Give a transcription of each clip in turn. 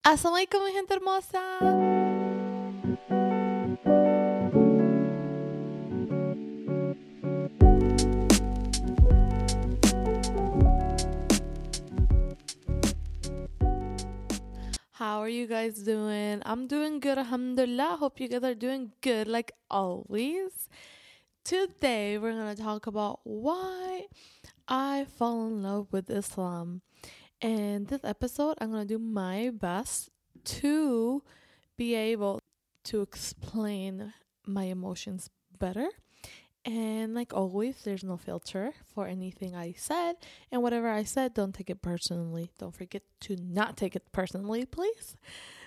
Assalamualaikum mi gente hermosa. How are you guys doing? I'm doing good, alhamdulillah. Hope you guys are doing good like always. Today, we're going to talk about why I fall in love with Islam. And this episode, I'm going to do my best to be able to explain my emotions better. And like always, there's no filter for anything I said. And whatever I said, don't take it personally. Don't forget to not take it personally, please.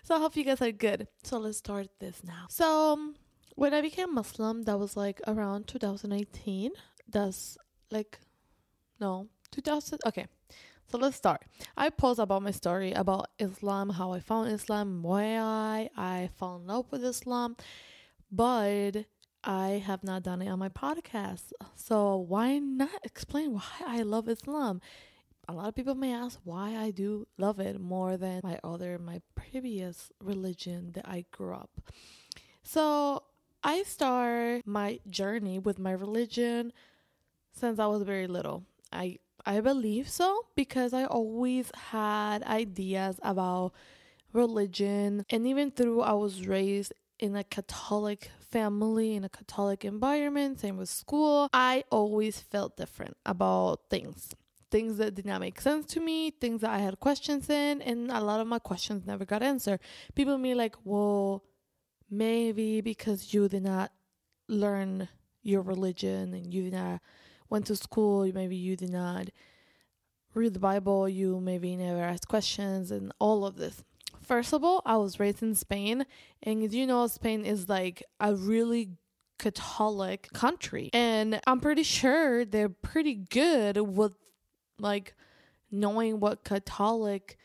So I hope you guys are good. So let's start this now. So um, when I became Muslim, that was like around 2018. That's like, no, 2000. Okay. So let's start. I post about my story about Islam, how I found Islam, why I, fell in love with Islam, but I have not done it on my podcast. So why not explain why I love Islam? A lot of people may ask why I do love it more than my other, my previous religion that I grew up. So I start my journey with my religion since I was very little. I I believe so because I always had ideas about religion and even through I was raised in a Catholic family in a Catholic environment, same with school, I always felt different about things. Things that did not make sense to me, things that I had questions in, and a lot of my questions never got answered. People me like, well, maybe because you did not learn your religion and you did not went to school, maybe you did not read the Bible, you maybe never asked questions, and all of this. First of all, I was raised in Spain, and you know, Spain is like a really Catholic country, and I'm pretty sure they're pretty good with like knowing what Catholic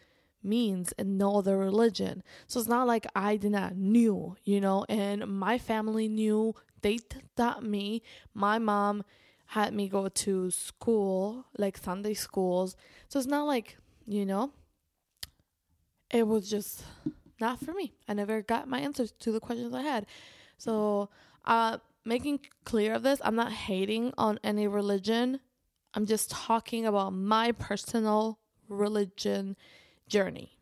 means and know the religion. So it's not like I did not knew, you know, and my family knew. They taught me. My mom had me go to school, like Sunday schools. So it's not like, you know, it was just not for me. I never got my answers to the questions I had. So, uh, making clear of this, I'm not hating on any religion. I'm just talking about my personal religion journey.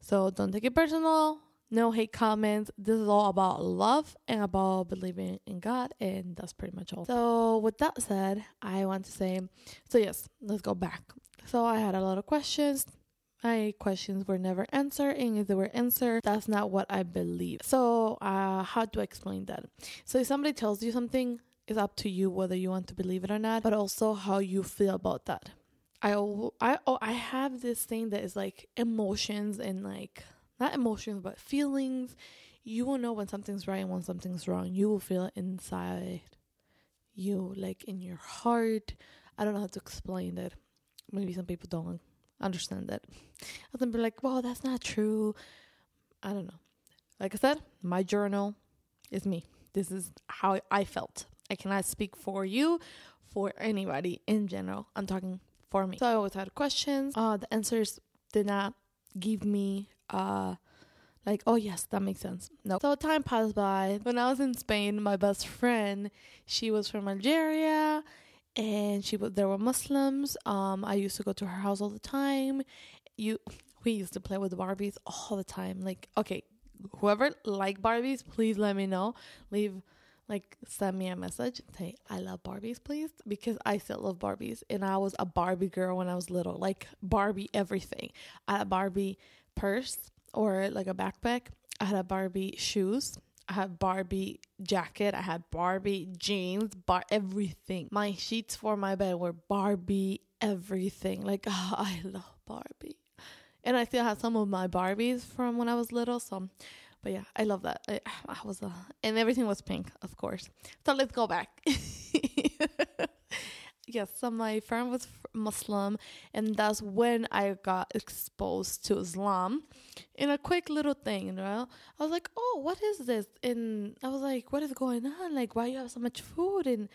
So don't take it personal. No hate comments. This is all about love and about believing in God, and that's pretty much all. So, with that said, I want to say so, yes, let's go back. So, I had a lot of questions. My questions were never answered, and if they were answered, that's not what I believe. So, uh, how do I explain that? So, if somebody tells you something, it's up to you whether you want to believe it or not, but also how you feel about that. I I oh, I have this thing that is like emotions and like not emotions but feelings. You will know when something's right and when something's wrong. You will feel it inside you, like in your heart. I don't know how to explain that. Maybe some people don't understand that. I'll be like, well, that's not true. I don't know. Like I said, my journal is me. This is how I felt. I cannot speak for you, for anybody in general. I'm talking for me. So I always had questions. Uh, the answers did not give me uh like oh yes that makes sense. No so time passed by. When i was in spain my best friend she was from algeria and she was there were muslims. Um i used to go to her house all the time. You we used to play with barbies all the time. Like okay whoever like barbies please let me know. Leave like send me a message and say i love barbies please because i still love barbies and i was a barbie girl when i was little like barbie everything. I barbie purse or like a backpack i had a barbie shoes i had barbie jacket i had barbie jeans bar everything my sheets for my bed were barbie everything like oh, i love barbie and i still have some of my barbies from when i was little so but yeah, I love that. I, I was, uh, and everything was pink, of course. So let's go back. yes, so my friend was Muslim, and that's when I got exposed to Islam. In a quick little thing, you know, I was like, "Oh, what is this?" And I was like, "What is going on? Like, why you have so much food and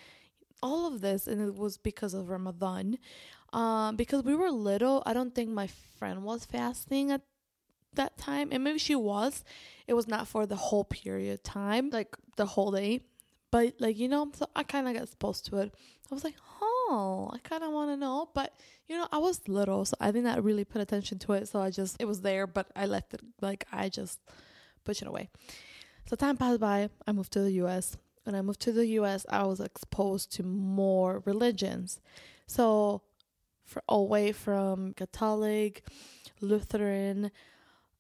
all of this?" And it was because of Ramadan. Um, because we were little, I don't think my friend was fasting at that time. And maybe she was. It was not for the whole period time, like the whole day. But like, you know, so I kinda got exposed to it. I was like, oh, I kinda wanna know. But you know, I was little, so I did not really put attention to it. So I just it was there, but I left it like I just pushed it away. So time passed by, I moved to the US. When I moved to the US, I was exposed to more religions. So for away from Catholic, Lutheran,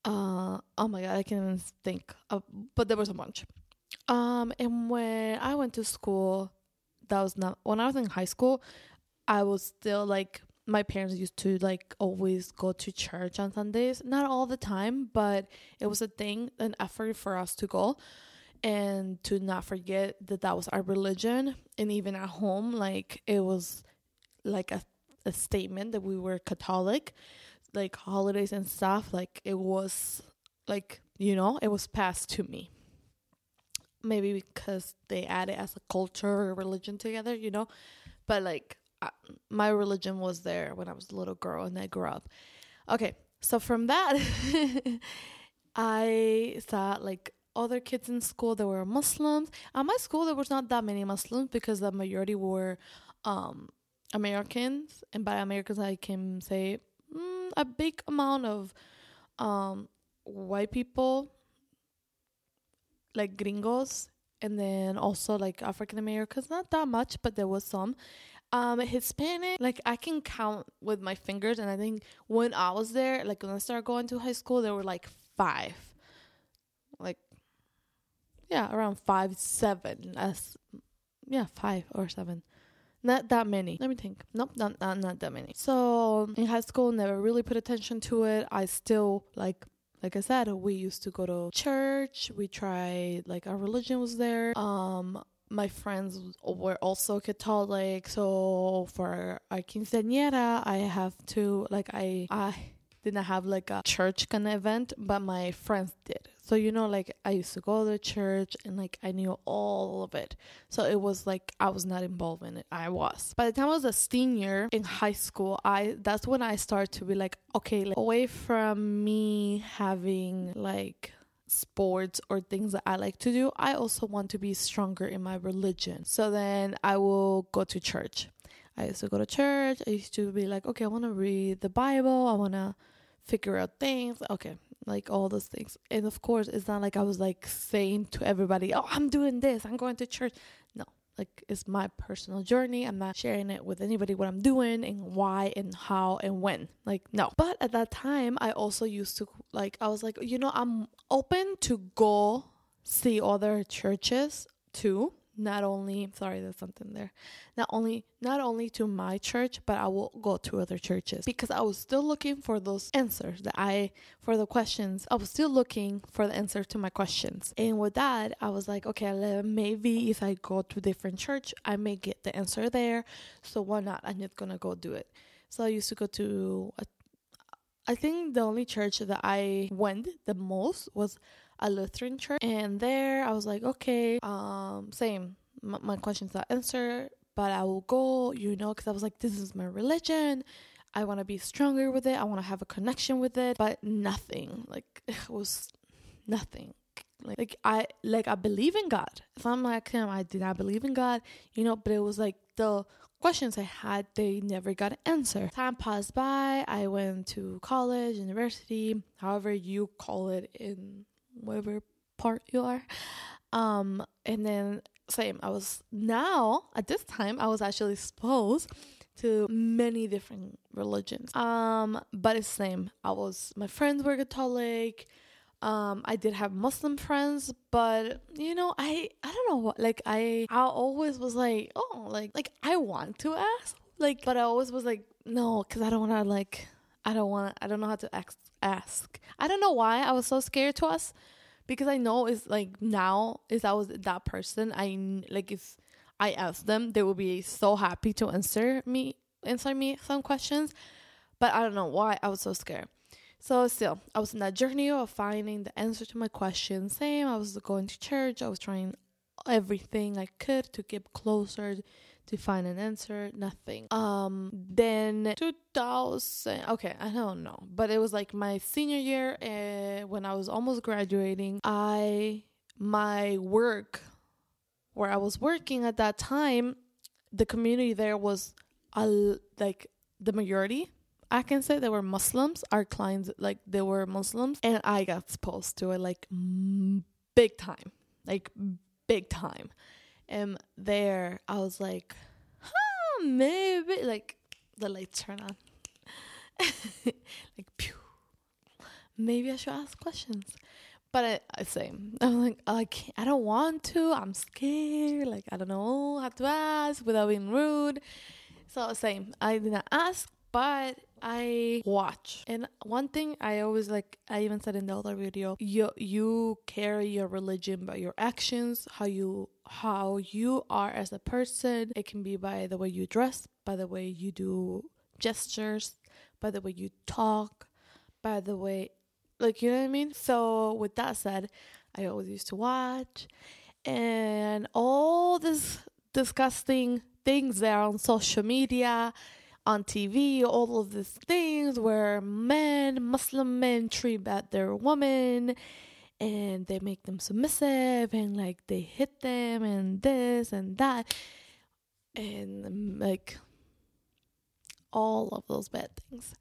uh oh my god, I can't even think. Of, but there was a bunch. Um and when I went to school, that was not when I was in high school, I was still like my parents used to like always go to church on Sundays. Not all the time, but it was a thing, an effort for us to go and to not forget that that was our religion. And even at home, like it was like a, a statement that we were Catholic, like holidays and stuff. Like it was like, you know, it was passed to me. Maybe because they add it as a culture or religion together, you know, but like my religion was there when I was a little girl and I grew up. Okay, so from that, I saw like other kids in school that were Muslims. At my school, there was not that many Muslims because the majority were um, Americans, and by Americans, I can say mm, a big amount of um, white people, like gringos, and then also like African Americans. Not that much, but there was some. Um, Hispanic, like I can count with my fingers, and I think when I was there, like when I started going to high school, there were like five, like yeah, around five, seven, as yeah, five or seven. Not that many. Let me think. Nope, not, not not that many. So in high school, never really put attention to it. I still like like I said, we used to go to church. We tried like our religion was there. Um, my friends were also Catholic, so for our quinceañera, I have to like I I didn't have like a church kind of event, but my friends did. So you know, like I used to go to church and like I knew all of it. So it was like I was not involved in it. I was. By the time I was a senior in high school, I that's when I started to be like, okay, like, away from me having like sports or things that I like to do, I also want to be stronger in my religion. So then I will go to church. I used to go to church. I used to be like, okay, I want to read the Bible. I want to figure out things. Okay, like all those things. And of course, it's not like I was like saying to everybody, oh, I'm doing this, I'm going to church. No, like it's my personal journey i'm not sharing it with anybody what i'm doing and why and how and when like no but at that time i also used to like i was like you know i'm open to go see other churches too not only sorry there's something there. Not only not only to my church but i will go to other churches. Because i was still looking for those answers that i for the questions. I was still looking for the answer to my questions. And with that i was like okay maybe if i go to different church i may get the answer there. So why not? I'm just gonna go do it. So i used to go to a, I think the only church that i went the most was a Lutheran church, and there I was like, okay, um, same. M- my questions not answered, but I will go, you know, because I was like, this is my religion. I want to be stronger with it. I want to have a connection with it, but nothing. Like it was nothing. Like, like I like I believe in God. If I'm like him, I did not believe in God, you know. But it was like the questions I had, they never got answered. Time passed by. I went to college, university, however you call it in whatever part you are. Um, and then same, I was now at this time I was actually exposed to many different religions. Um, but it's same. I was my friends were Catholic. Um, I did have Muslim friends, but you know, I I don't know what like I I always was like, oh, like like I want to ask, like, but I always was like, no, because I don't want to like I don't want I don't know how to ask ask. I don't know why I was so scared to ask because I know it's like now if I was that person, I like if I asked them, they would be so happy to answer me answer me some questions. But I don't know why I was so scared. So still, I was in that journey of finding the answer to my questions. Same, I was going to church. I was trying everything I could to get closer to find an answer, nothing. Um, then 2000, okay, I don't know, but it was like my senior year uh, when I was almost graduating. I, my work, where I was working at that time, the community there was a, like the majority I can say they were Muslims. Our clients, like, they were Muslims, and I got exposed to it like big time, like big time. And there, I was like, huh, maybe like the lights turn on, like, pew. Maybe I should ask questions. But I, say, I'm like, oh, I can't, I don't want to. I'm scared. Like, I don't know how to ask without being rude. So same. I didn't ask, but I watch. And one thing I always like, I even said in the other video, you you carry your religion by your actions, how you how you are as a person. It can be by the way you dress, by the way you do gestures, by the way you talk, by the way, like you know what I mean. So with that said, I always used to watch, and all this disgusting things there on social media on TV, all of these things where men, Muslim men, treat bad their women and they make them submissive and like they hit them and this and that. And like all of those bad things.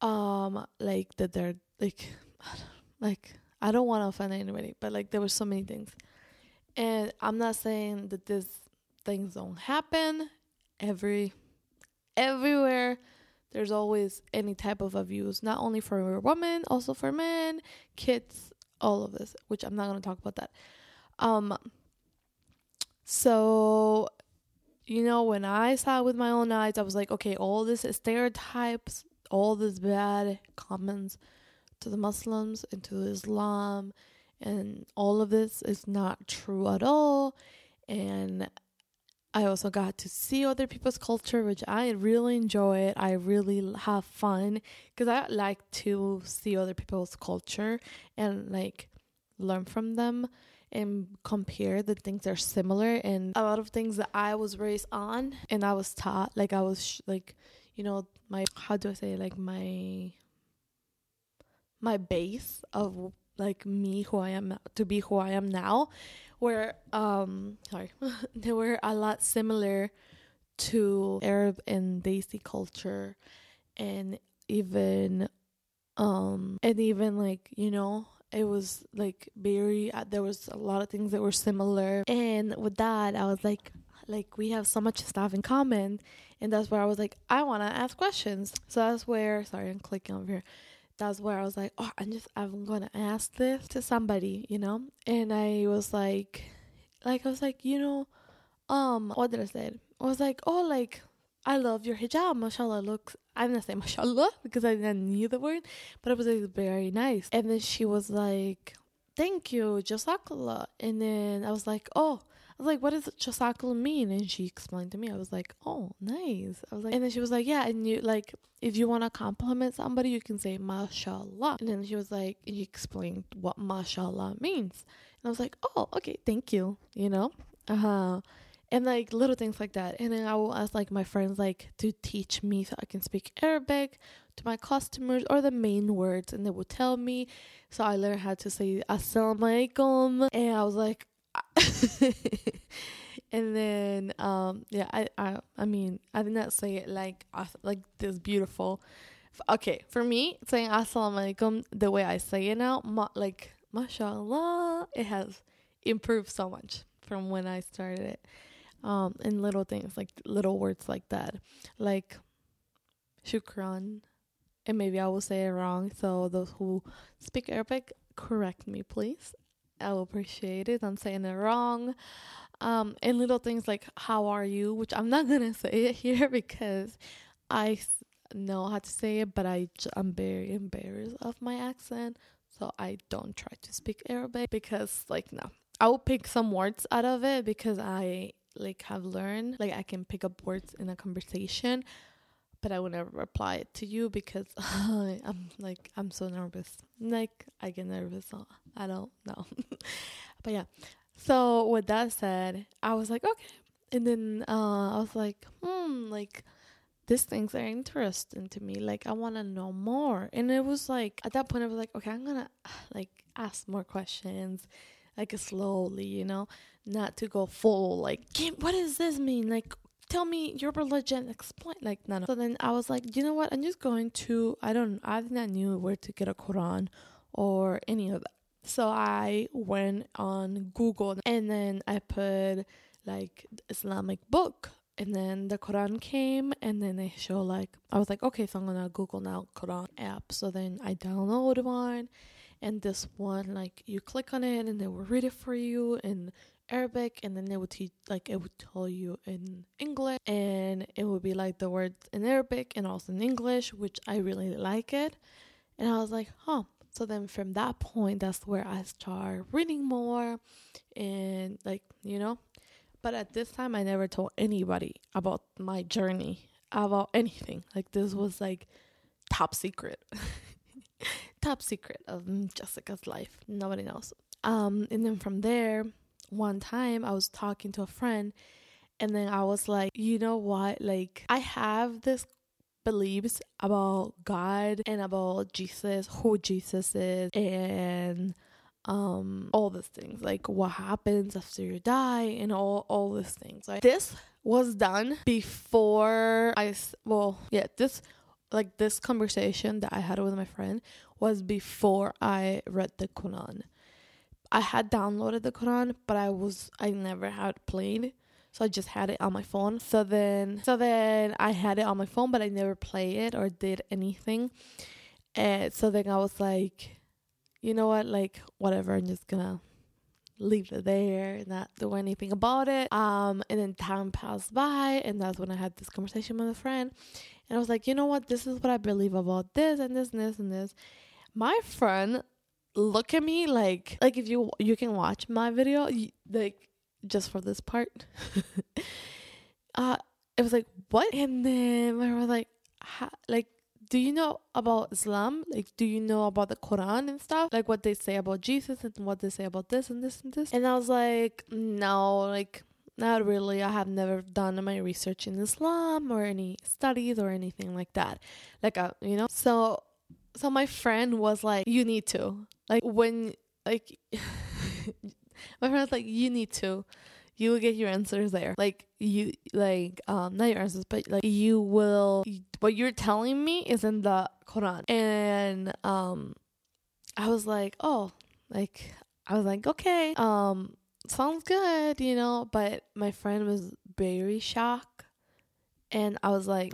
Um like that they're like like i don't want to offend anybody but like there were so many things. And i'm not saying that these things don't happen. Every everywhere there's always any type of abuse not only for women also for men kids all of this which i'm not going to talk about that. Um so you know when i saw with my own eyes i was like okay all this stereotypes all this bad comments to the muslims and to islam and all of this is not true at all. And I also got to see other people's culture, which I really enjoy it. I really have fun because I like to see other people's culture and like learn from them and compare the things that are similar and a lot of things that I was raised on and I was taught like I was sh- like you know my how do I say like my my base of like me who I am to be who I am now were um sorry they were a lot similar to Arab and Desi culture and even um and even like you know it was like very uh, there was a lot of things that were similar. And with that I was like like we have so much stuff in common. And that's where I was like I want to ask questions. So that's where sorry I'm clicking over here that's where I was like, oh, I'm just, I'm gonna ask this to somebody, you know? And I was like, like, I was like, you know, um, what did I say? I was like, oh, like, I love your hijab, mashallah looks, I'm gonna say mashallah because I didn't knew the word, but it was like, very nice. And then she was like, thank you, jazakallah. And then I was like, oh, was like, what does Jazakallah mean? And she explained to me. I was like, oh, nice. I was like, and then she was like, yeah, and you like, if you want to compliment somebody, you can say mashallah. And then she was like, and she explained what mashallah means. And I was like, oh, okay, thank you. You know, uh huh. And like little things like that. And then I will ask like my friends like to teach me so I can speak Arabic to my customers or the main words, and they would tell me. So I learned how to say assalamu alaikum, and I was like, and then um yeah I, I i mean i did not say it like like this beautiful. Okay for me saying assalamu alaikum the way i say it now ma- like mashallah it has improved so much from when i started it. Um and little things like little words like that. Like shukran and maybe i will say it wrong so those who speak arabic correct me please I will appreciate it. I'm saying it wrong. Um, and little things like "How are you," which I'm not gonna say it here because I know how to say it, but I I'm very embarrassed of my accent, so I don't try to speak Arabic because like no, I will pick some words out of it because I like have learned like I can pick up words in a conversation, but I will never reply it to you because I'm like I'm so nervous. Like I get nervous. I don't know. but yeah. So with that said, I was like, okay. and then uh, I was like, hmm, like these things are interesting to me. Like I want to know more. And it was like at that point I was like, okay, I'm gonna like ask more questions, like slowly, you know, not to go full like, what does this mean? Like tell me your religion explain like no, no. So then i was like you know what? I'm just going to i don't i did not knew where to get a quran or any of that. So i went on google and then i put like islamic book and then the quran came and then they show like i was like okay so i'm gonna google now quran app. So then i downloaded one and this one like you click on it and they will read it for you and Arabic and then they would teach like it would tell you in English and it would be like the words in Arabic and also in English, which I really like it. And I was like, huh. So then from that point that's where I start reading more and like, you know. But at this time I never told anybody about my journey, about anything. Like this was like top secret. top secret of Jessica's life. Nobody knows. Um, and then from there, one time I was talking to a friend and then I was like, you know what? Like, I have this beliefs about God and about Jesus, who Jesus is, and um all these things like what happens after you die and all all these things like this was done before i well yeah this like this conversation that i had with my friend was before i read the quran I had downloaded the Quran, but I was I never had played. So I just had it on my phone. So then so then I had it on my phone but I never played it or did anything. And so then I was like, you know what, like whatever, I'm just gonna leave it there and not do anything about it. Um and then time passed by and that's when I had this conversation with a friend. And I was like, you know what, this is what I believe about this and this and this and this. My friend look at me like like if you you can watch my video like just for this part. Uh it was like what? And then we were like like do you know about islam? Like do you know about the quran and stuff? Like what they say about jesus and what they say about this and this and this. And i was like no like not really. I have never done my research in islam or any studies or anything like that. Like uh, you know? So so my friend was like you need to. Like when like my friend's like you need to. You will get your answers there. Like you like um not your answers but like you will what you're telling me is in the quran. And um i was like oh like i was like okay um sounds good you know? But my friend was very shocked. And i was like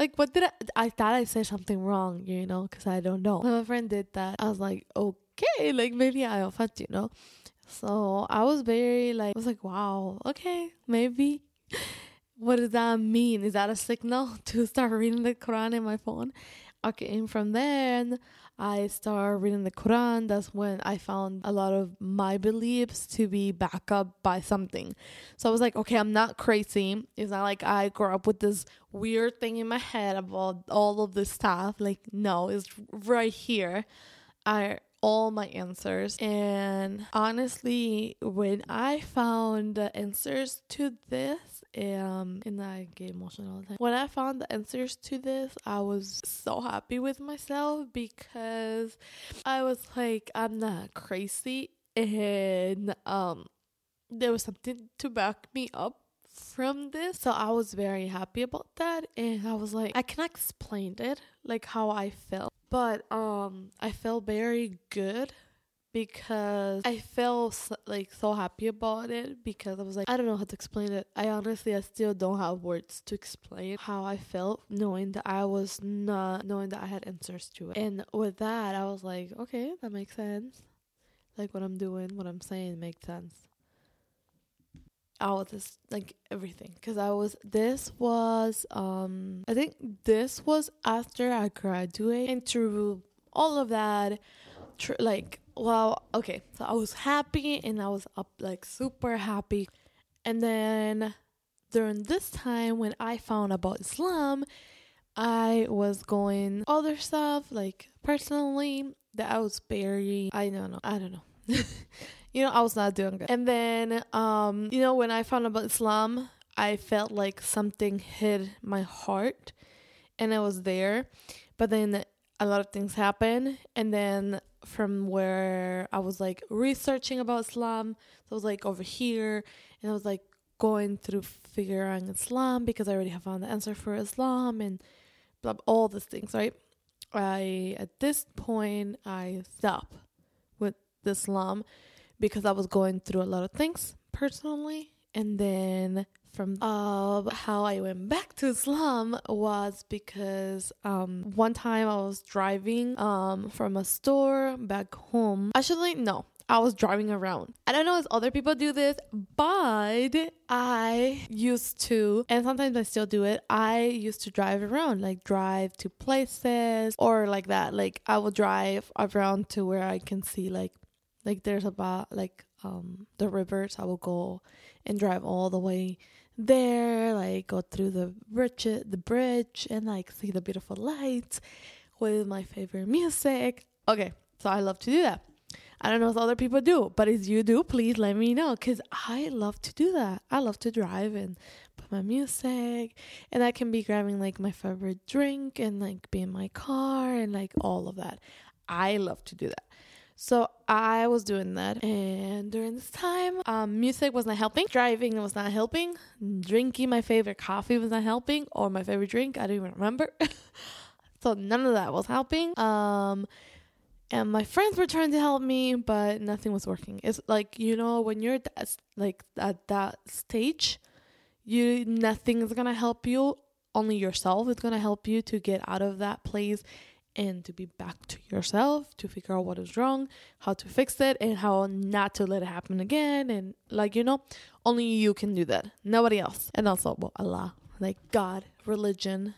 like, what did I? I thought I said something wrong, you know, because I don't know. My friend did that, I was like, okay, like maybe I offended, you know. So I was very like, I was like, wow, okay, maybe. what does that mean? Is that a signal to start reading the Quran in my phone? Okay, and from then I started reading the Quran. That's when I found a lot of my beliefs to be backed up by something. So I was like, okay, I'm not crazy. It's not like I grew up with this weird thing in my head about all of this stuff. Like, no, it's right here. I all my answers. And honestly, when I found the answers to this, um, and I get emotional all the time. When I found the answers to this, I was so happy with myself because I was like, I'm not crazy, and um, there was something to back me up from this. So I was very happy about that. And I was like, I can explain it, like how I felt. But um I felt very good because I felt like so happy about it because I was like I don't know how to explain it. I honestly I still don't have words to explain how I felt knowing that I was not knowing that I had answers to it. And with that I was like, okay, that makes sense. Like what I'm doing, what I'm saying makes sense. Was just like everything because I was this was um I think this was after I graduated and through all of that tr- like well okay so I was happy and I was up like super happy and then during this time when I found about Islam I was going other stuff like personally that I was very I don't know I don't know you know, I was not doing good. And then, um, you know, when I found about Islam, I felt like something hit my heart and I was there. But then a lot of things happened. And then from where I was like researching about Islam, so I was like over here and I was like going through figuring Islam because I already have found the answer for Islam and blah, blah all these things, right? I at this point I stopped with Islam because I was going through a lot of things personally and then from uh, how I went back to Islam was because um, one time I was driving um, from a store back home. Actually, no, I was driving around. I don't know if other people do this, but I used to, and sometimes I still do it. I used to drive around, like drive to places or like that. Like I will drive around to where I can see like, like there's about like um the rivers. I will go and drive all the way there, like go through the bridge, the bridge, and like see the beautiful lights with my favorite music. Okay, so I love to do that. I don't know if other people do, but if you do, please let me know because I love to do that. I love to drive and put my music, and I can be grabbing like my favorite drink and like be in my car and like all of that. I love to do that. So I was doing that, and during this time, um, music was not helping, driving was not helping, drinking my favorite coffee was not helping, or my favorite drink, I don't even remember. so none of that was helping. Um, and my friends were trying to help me, but nothing was working. It's like you know when you're like at that stage, you nothing is gonna help you. Only yourself is gonna help you to get out of that place and to be back to yourself to figure out what is wrong, how to fix it, and how not to let it happen again. And like, you know, only you can do that, nobody else. And also, well, Allah, like God, religion,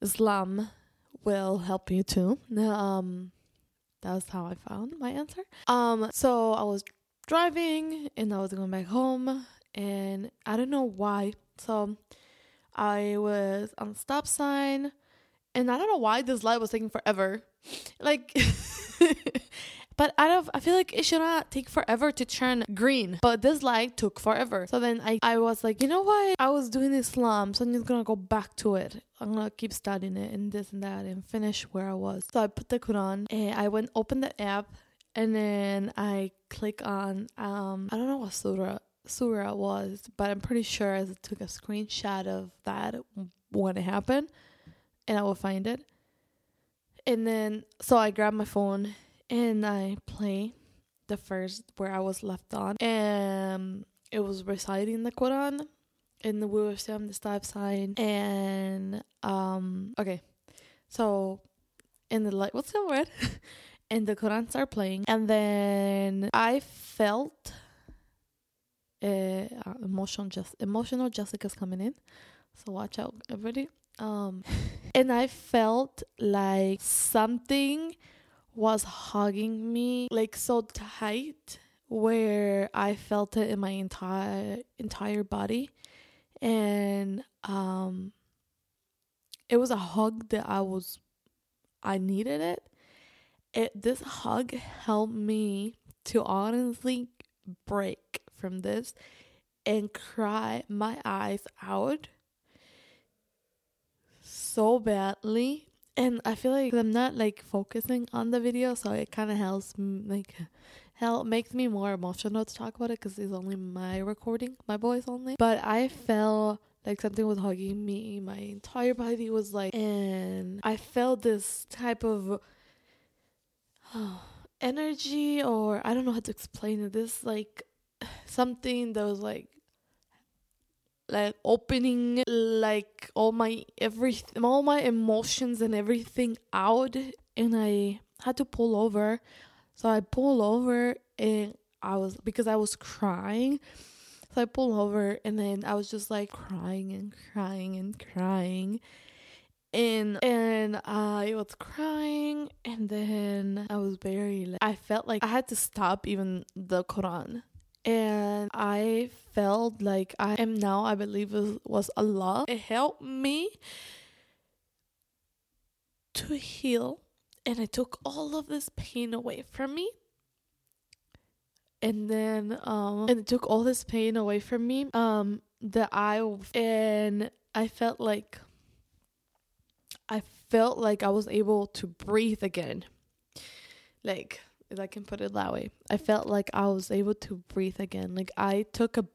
Islam will help you too. Um, that was how I found my answer. Um, so I was driving and I was going back home, and I don't know why. So I was on stop sign and I don't know why this light was taking forever. Like, but I don't. I feel like it should not take forever to turn green, but this light took forever. So then I, I was like, you know what? I was doing Islam, so I'm just gonna go back to it. I'm gonna keep studying it and this and that and finish where I was. So I put the Quran and I went open the app and then I click on um I don't know what surah surah was, but I'm pretty sure I took a screenshot of that when it happened and I will find it. And then, so I grab my phone and I play the first where I was left on. And it was reciting the Quran the we were on the stop sign. And, um, okay. So, in the light, what's the word? and the Quran started playing. And then I felt uh, emotional, just emotional Jessica's coming in. So watch out, everybody. Um, and I felt like something was hugging me like so tight where I felt it in my entire entire body and um it was a hug that I was I needed it. It this hug helped me to honestly break from this and cry my eyes out so badly and I feel like I'm not like focusing on the video, so it kind of helps like help makes me more emotional to talk about it because it's only my recording, my voice only. But I felt like something was hugging me, my entire body was like, and I felt this type of oh, energy, or I don't know how to explain it. This like something that was like like opening like all my every all my emotions and everything out and I had to pull over. So I pulled over and I was because I was crying. So I pulled over and then I was just like crying and crying and crying. And and I was crying and then I was very like I felt like I had to stop even the Quran and I felt like I am now, I believe it was Allah. It helped me to heal and it took all of this pain away from me. And then um and it took all this pain away from me. Um the eye and I felt like I felt like I was able to breathe again. Like if I can put it that way. I felt like I was able to breathe again. Like I took a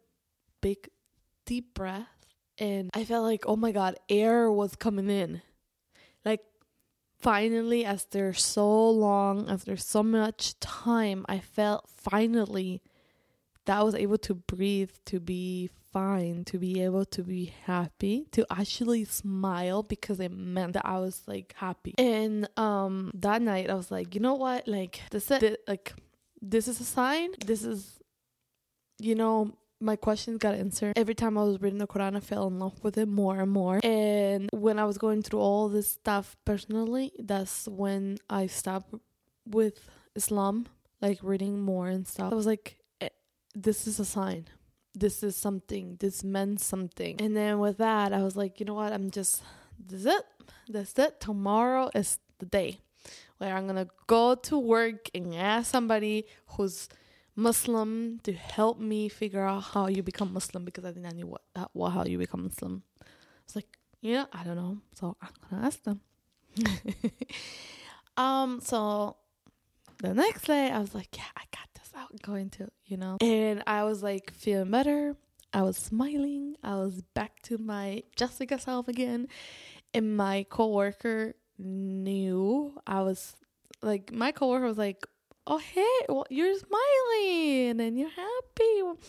big deep breath and I felt like oh my god, air was coming in. Like finally after so long, after so much time, I felt finally that I was able to breathe, to be fine, to be able to be happy, to actually smile because it meant that I was like happy. And um that night I was like, you know what? Like this is like this is a sign. This is you know my questions got answered. Every time I was reading the Quran, I fell in love with it more and more. And when I was going through all this stuff personally, that's when I stopped with Islam, like reading more and stuff. I was like, this is a sign. This is something. This meant something. And then with that, I was like, you know what? I'm just, this is it. That's it. Tomorrow is the day where I'm going to go to work and ask somebody who's Muslim to help me figure out how you become Muslim because I didn't know what, what how you become Muslim. It's like, yeah, I don't know. So I'm going to ask them. um, so the next day I was like, yeah, I got I'm going to, you know. And I was like feeling better. I was smiling. I was back to my Jessica self again. And my coworker knew I was like my coworker was like, "Oh hey, well, you're smiling and you're happy.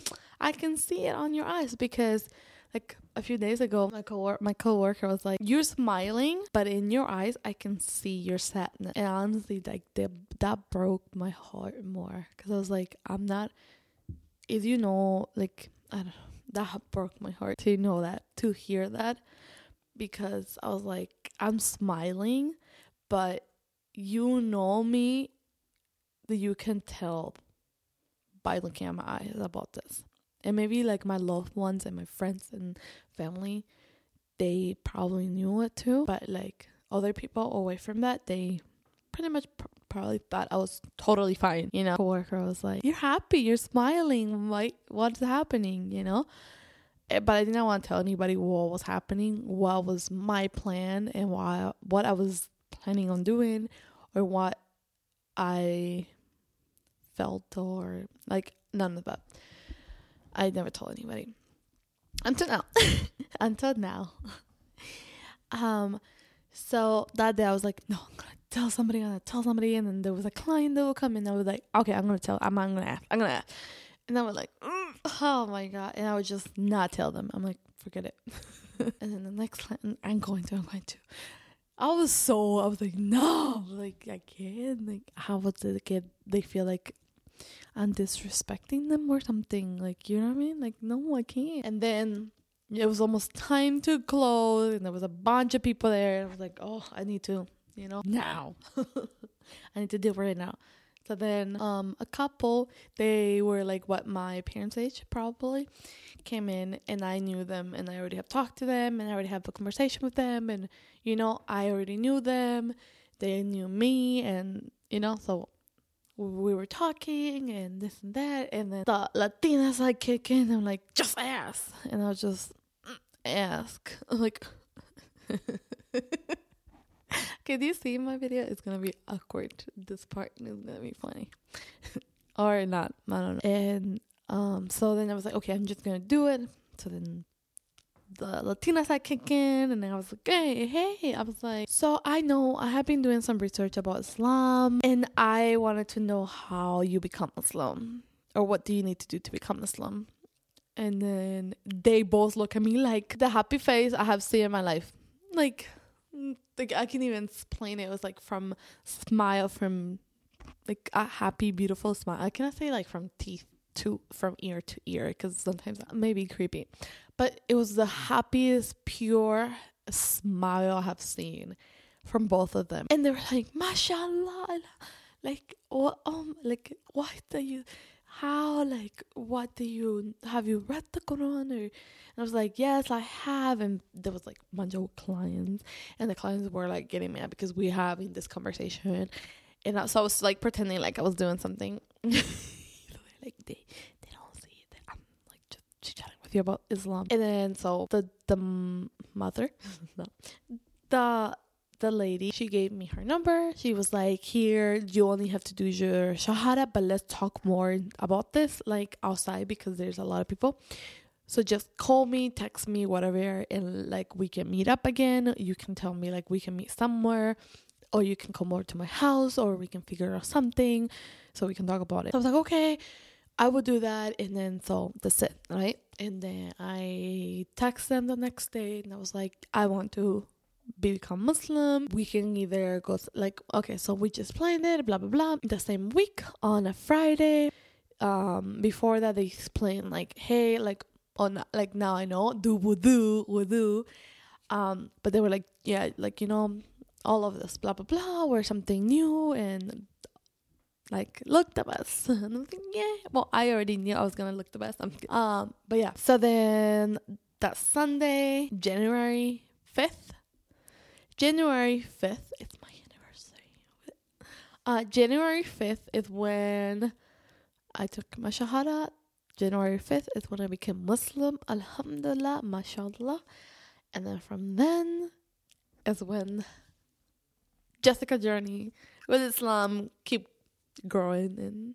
I can see it on your eyes because like a few days ago my co my coworker was like you're smiling but in your eyes i can see your sadness. And honestly like that that broke my heart more. Because i was like i'm not if you know like i don't know that broke my heart to know that to hear that. Because i was like i'm smiling but you know me that you can tell by looking at my eyes about this and maybe like my loved ones and my friends and family they probably knew it too but like other people away from that they pretty much pr- probably thought I was totally fine you know? Coworker was like you're happy you're smiling like what's happening? You know? Eh, but I didn't want to tell anybody what was happening what was my plan and why what I was planning on doing or what I felt or like none of that I never told anybody until now. until now. um, so that day I was like, no, I'm gonna tell somebody. I'm gonna tell somebody. And then there was a client that would come in. I was like, okay, I'm gonna tell. I'm, I'm gonna ask. I'm gonna ask. And I was like, mm, oh my god. And I would just not tell them. I'm like, forget it. and then the next client, I'm going to. I'm going to. I was so. I was like, no, like I can't. Like, how would the kid? They feel like I'm disrespecting them or something. Like, you know what I mean? Like, no, I can't. And then it was almost time to close, and there was a bunch of people there. And I was like, oh, I need to, you know, now. I need to do it right now. So then, um, a couple, they were like what my parents' age probably, came in, and I knew them, and I already have talked to them, and I already have a conversation with them, and you know, I already knew them, they knew me, and you know, so we were talking and this and that, and then the Latinas like kick in. I'm like, just ask, and I was just mm, ask. I'm like, can you see my video? It's gonna be awkward. This part is gonna be funny, or not. I don't know. And um, so then I was like, okay, I'm just gonna do it. So then the Latina side kick in, and I was like, hey, hey, I was like, so I know I have been doing some research about Islam, and I wanted to know how you become Muslim, or what do you need to do to become Muslim. And then they both look at me like the happy face I have seen in my life. Like, like I can't even explain it. It was like from smile, from like a happy, beautiful smile. I cannot say like from teeth to from ear to ear because sometimes that may be creepy. But it was the happiest, pure smile I have seen from both of them. And they were like, mashallah, like, what, um, like, what do you, how, like, what do you, have you read the Quran? Or, and I was like, yes, I have. And there was like a bunch of clients, and the clients were like getting mad because we having this conversation. And so I was like pretending like I was doing something. like they, they don't see that I'm like just chatting with you about Islam. And then so the the mother, no, the the lady, she gave me her number. She was like, "Here, you only have to do your shahada, but let's talk more about this like outside because there's a lot of people." So just call me, text me, whatever, and like we can meet up again. You can tell me like we can meet somewhere, or you can come over to my house, or we can figure out something so we can talk about it. So I was like, okay, I would do that, and then so that's it, right? And then I text them the next day, and I was like, I want to become Muslim. We can either go like okay, so we just planned it, blah blah blah. The same week on a Friday. Um, before that they explained like, hey, like on like now I know do wudu wudu. Um, but they were like, yeah, like you know, all of this blah blah blah or something new and like look the best. and I'm thinking, yeah. Well, I already knew I was gonna look the best. I'm um, but yeah. So then that Sunday, January fifth, January fifth. It's my anniversary. Uh, January fifth is when I took my shahada. January 5th is when I became Muslim. Alhamdulillah, mashallah. And then from then is when Jessica journey with Islam keep growing and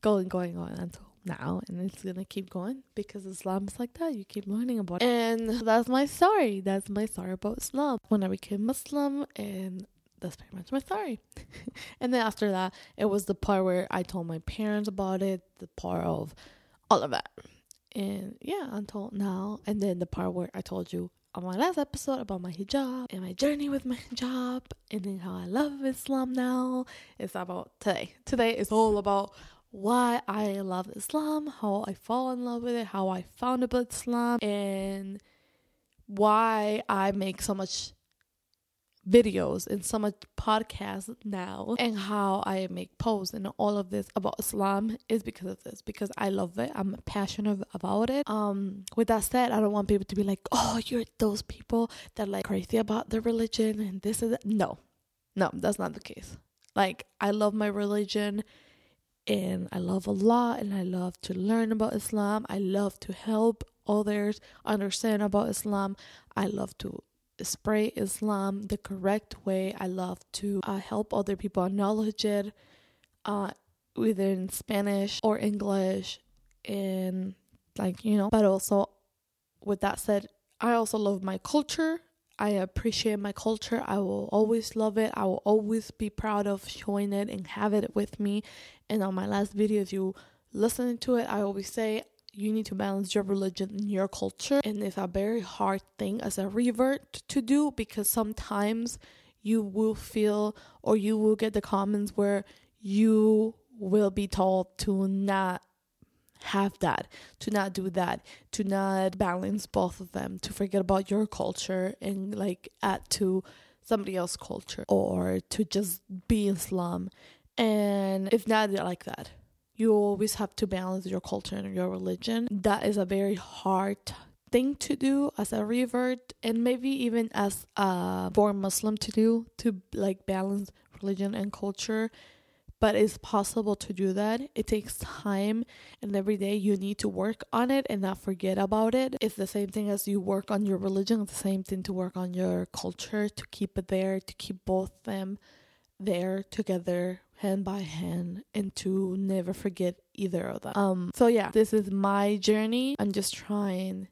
going, going on until now. And it's gonna keep going because Islam is like that. You keep learning about it. And that's my story. That's my story about Islam. When I became Muslim and that's pretty much my story. and then after that, it was the part where I told my parents about it, the part of all of that. And yeah, until now. And then the part where I told you on my last episode about my hijab and my journey with my hijab and then how I love Islam now. It's about today. Today is all about why I love Islam, how I fall in love with it, how I found about Islam, and why I make so much videos and so much podcasts now and how I make posts and all of this about Islam is because of this because I love it. I'm passionate about it. Um with that said, I don't want people to be like, "Oh, you're those people that like crazy about their religion and this is no. No, that's not the case. Like I love my religion and I love Allah and I love to learn about Islam. I love to help others understand about Islam. I love to spread Islam the correct way. I love to uh, help other people acknowledge it, uh, either in Spanish or English, and like you know. But also, with that said, I also love my culture. I appreciate my culture. I will always love it. I will always be proud of showing it and have it with me. And on my last video, if you listen to it, I always say you need to balance your religion and your culture and it's a very hard thing as a revert to do because sometimes you will feel or you will get the comments where you will be told to not have that, to not do that, to not balance both of them, to forget about your culture and like add to somebody else's culture or to just be Islam. And if not like that you always have to balance your culture and your religion. That is a very hard thing to do as a revert and maybe even as a born Muslim to do to like balance religion and culture. But it's possible to do that. It takes time, and every day you need to work on it and not forget about it. It's the same thing as you work on your religion, it's the same thing to work on your culture, to keep it there, to keep both them there together hand by hand and to never forget either of them. Um so yeah, this is my journey. I'm just trying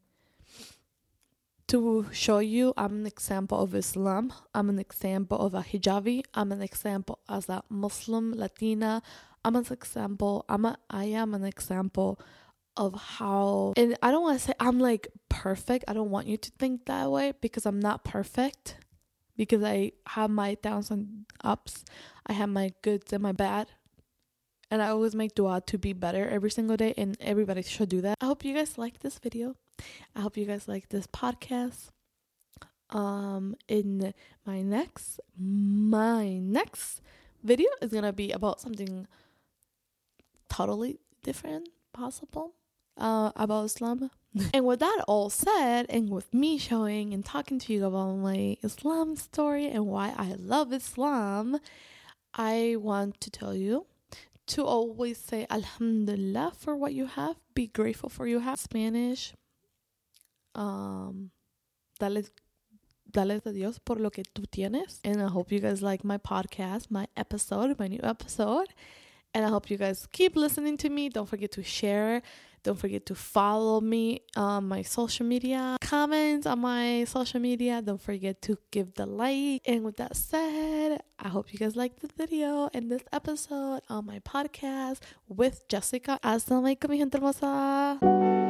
to show you I'm an example of Islam. I'm an example of a hijabi. I'm an example as a Muslim Latina. I'm an example. I'm a I am an example of how and I don't want to say I'm like perfect. I don't want you to think that way because I'm not perfect because I have my downs and ups. I have my goods and my bad. And I always make dua to be better every single day, and everybody should do that. I hope you guys like this video. I hope you guys like this podcast. Um, in my next, my next video is gonna be about something totally different, possible, uh, about Islam and with that all said, and with me showing and talking to you about my Islam story and why I love Islam, I want to tell you to always say Alhamdulillah for what you have. Be grateful for you have. Spanish, Um, dale, dale a Dios por lo que tú tienes. And I hope you guys like my podcast, my episode, my new episode. And I hope you guys keep listening to me. Don't forget to share. Don't forget to follow me on my social media, comment on my social media. Don't forget to give the like. And with that said, I hope you guys like the video and this episode on my podcast with Jessica. Assalamualaikum, mi gente hermosa.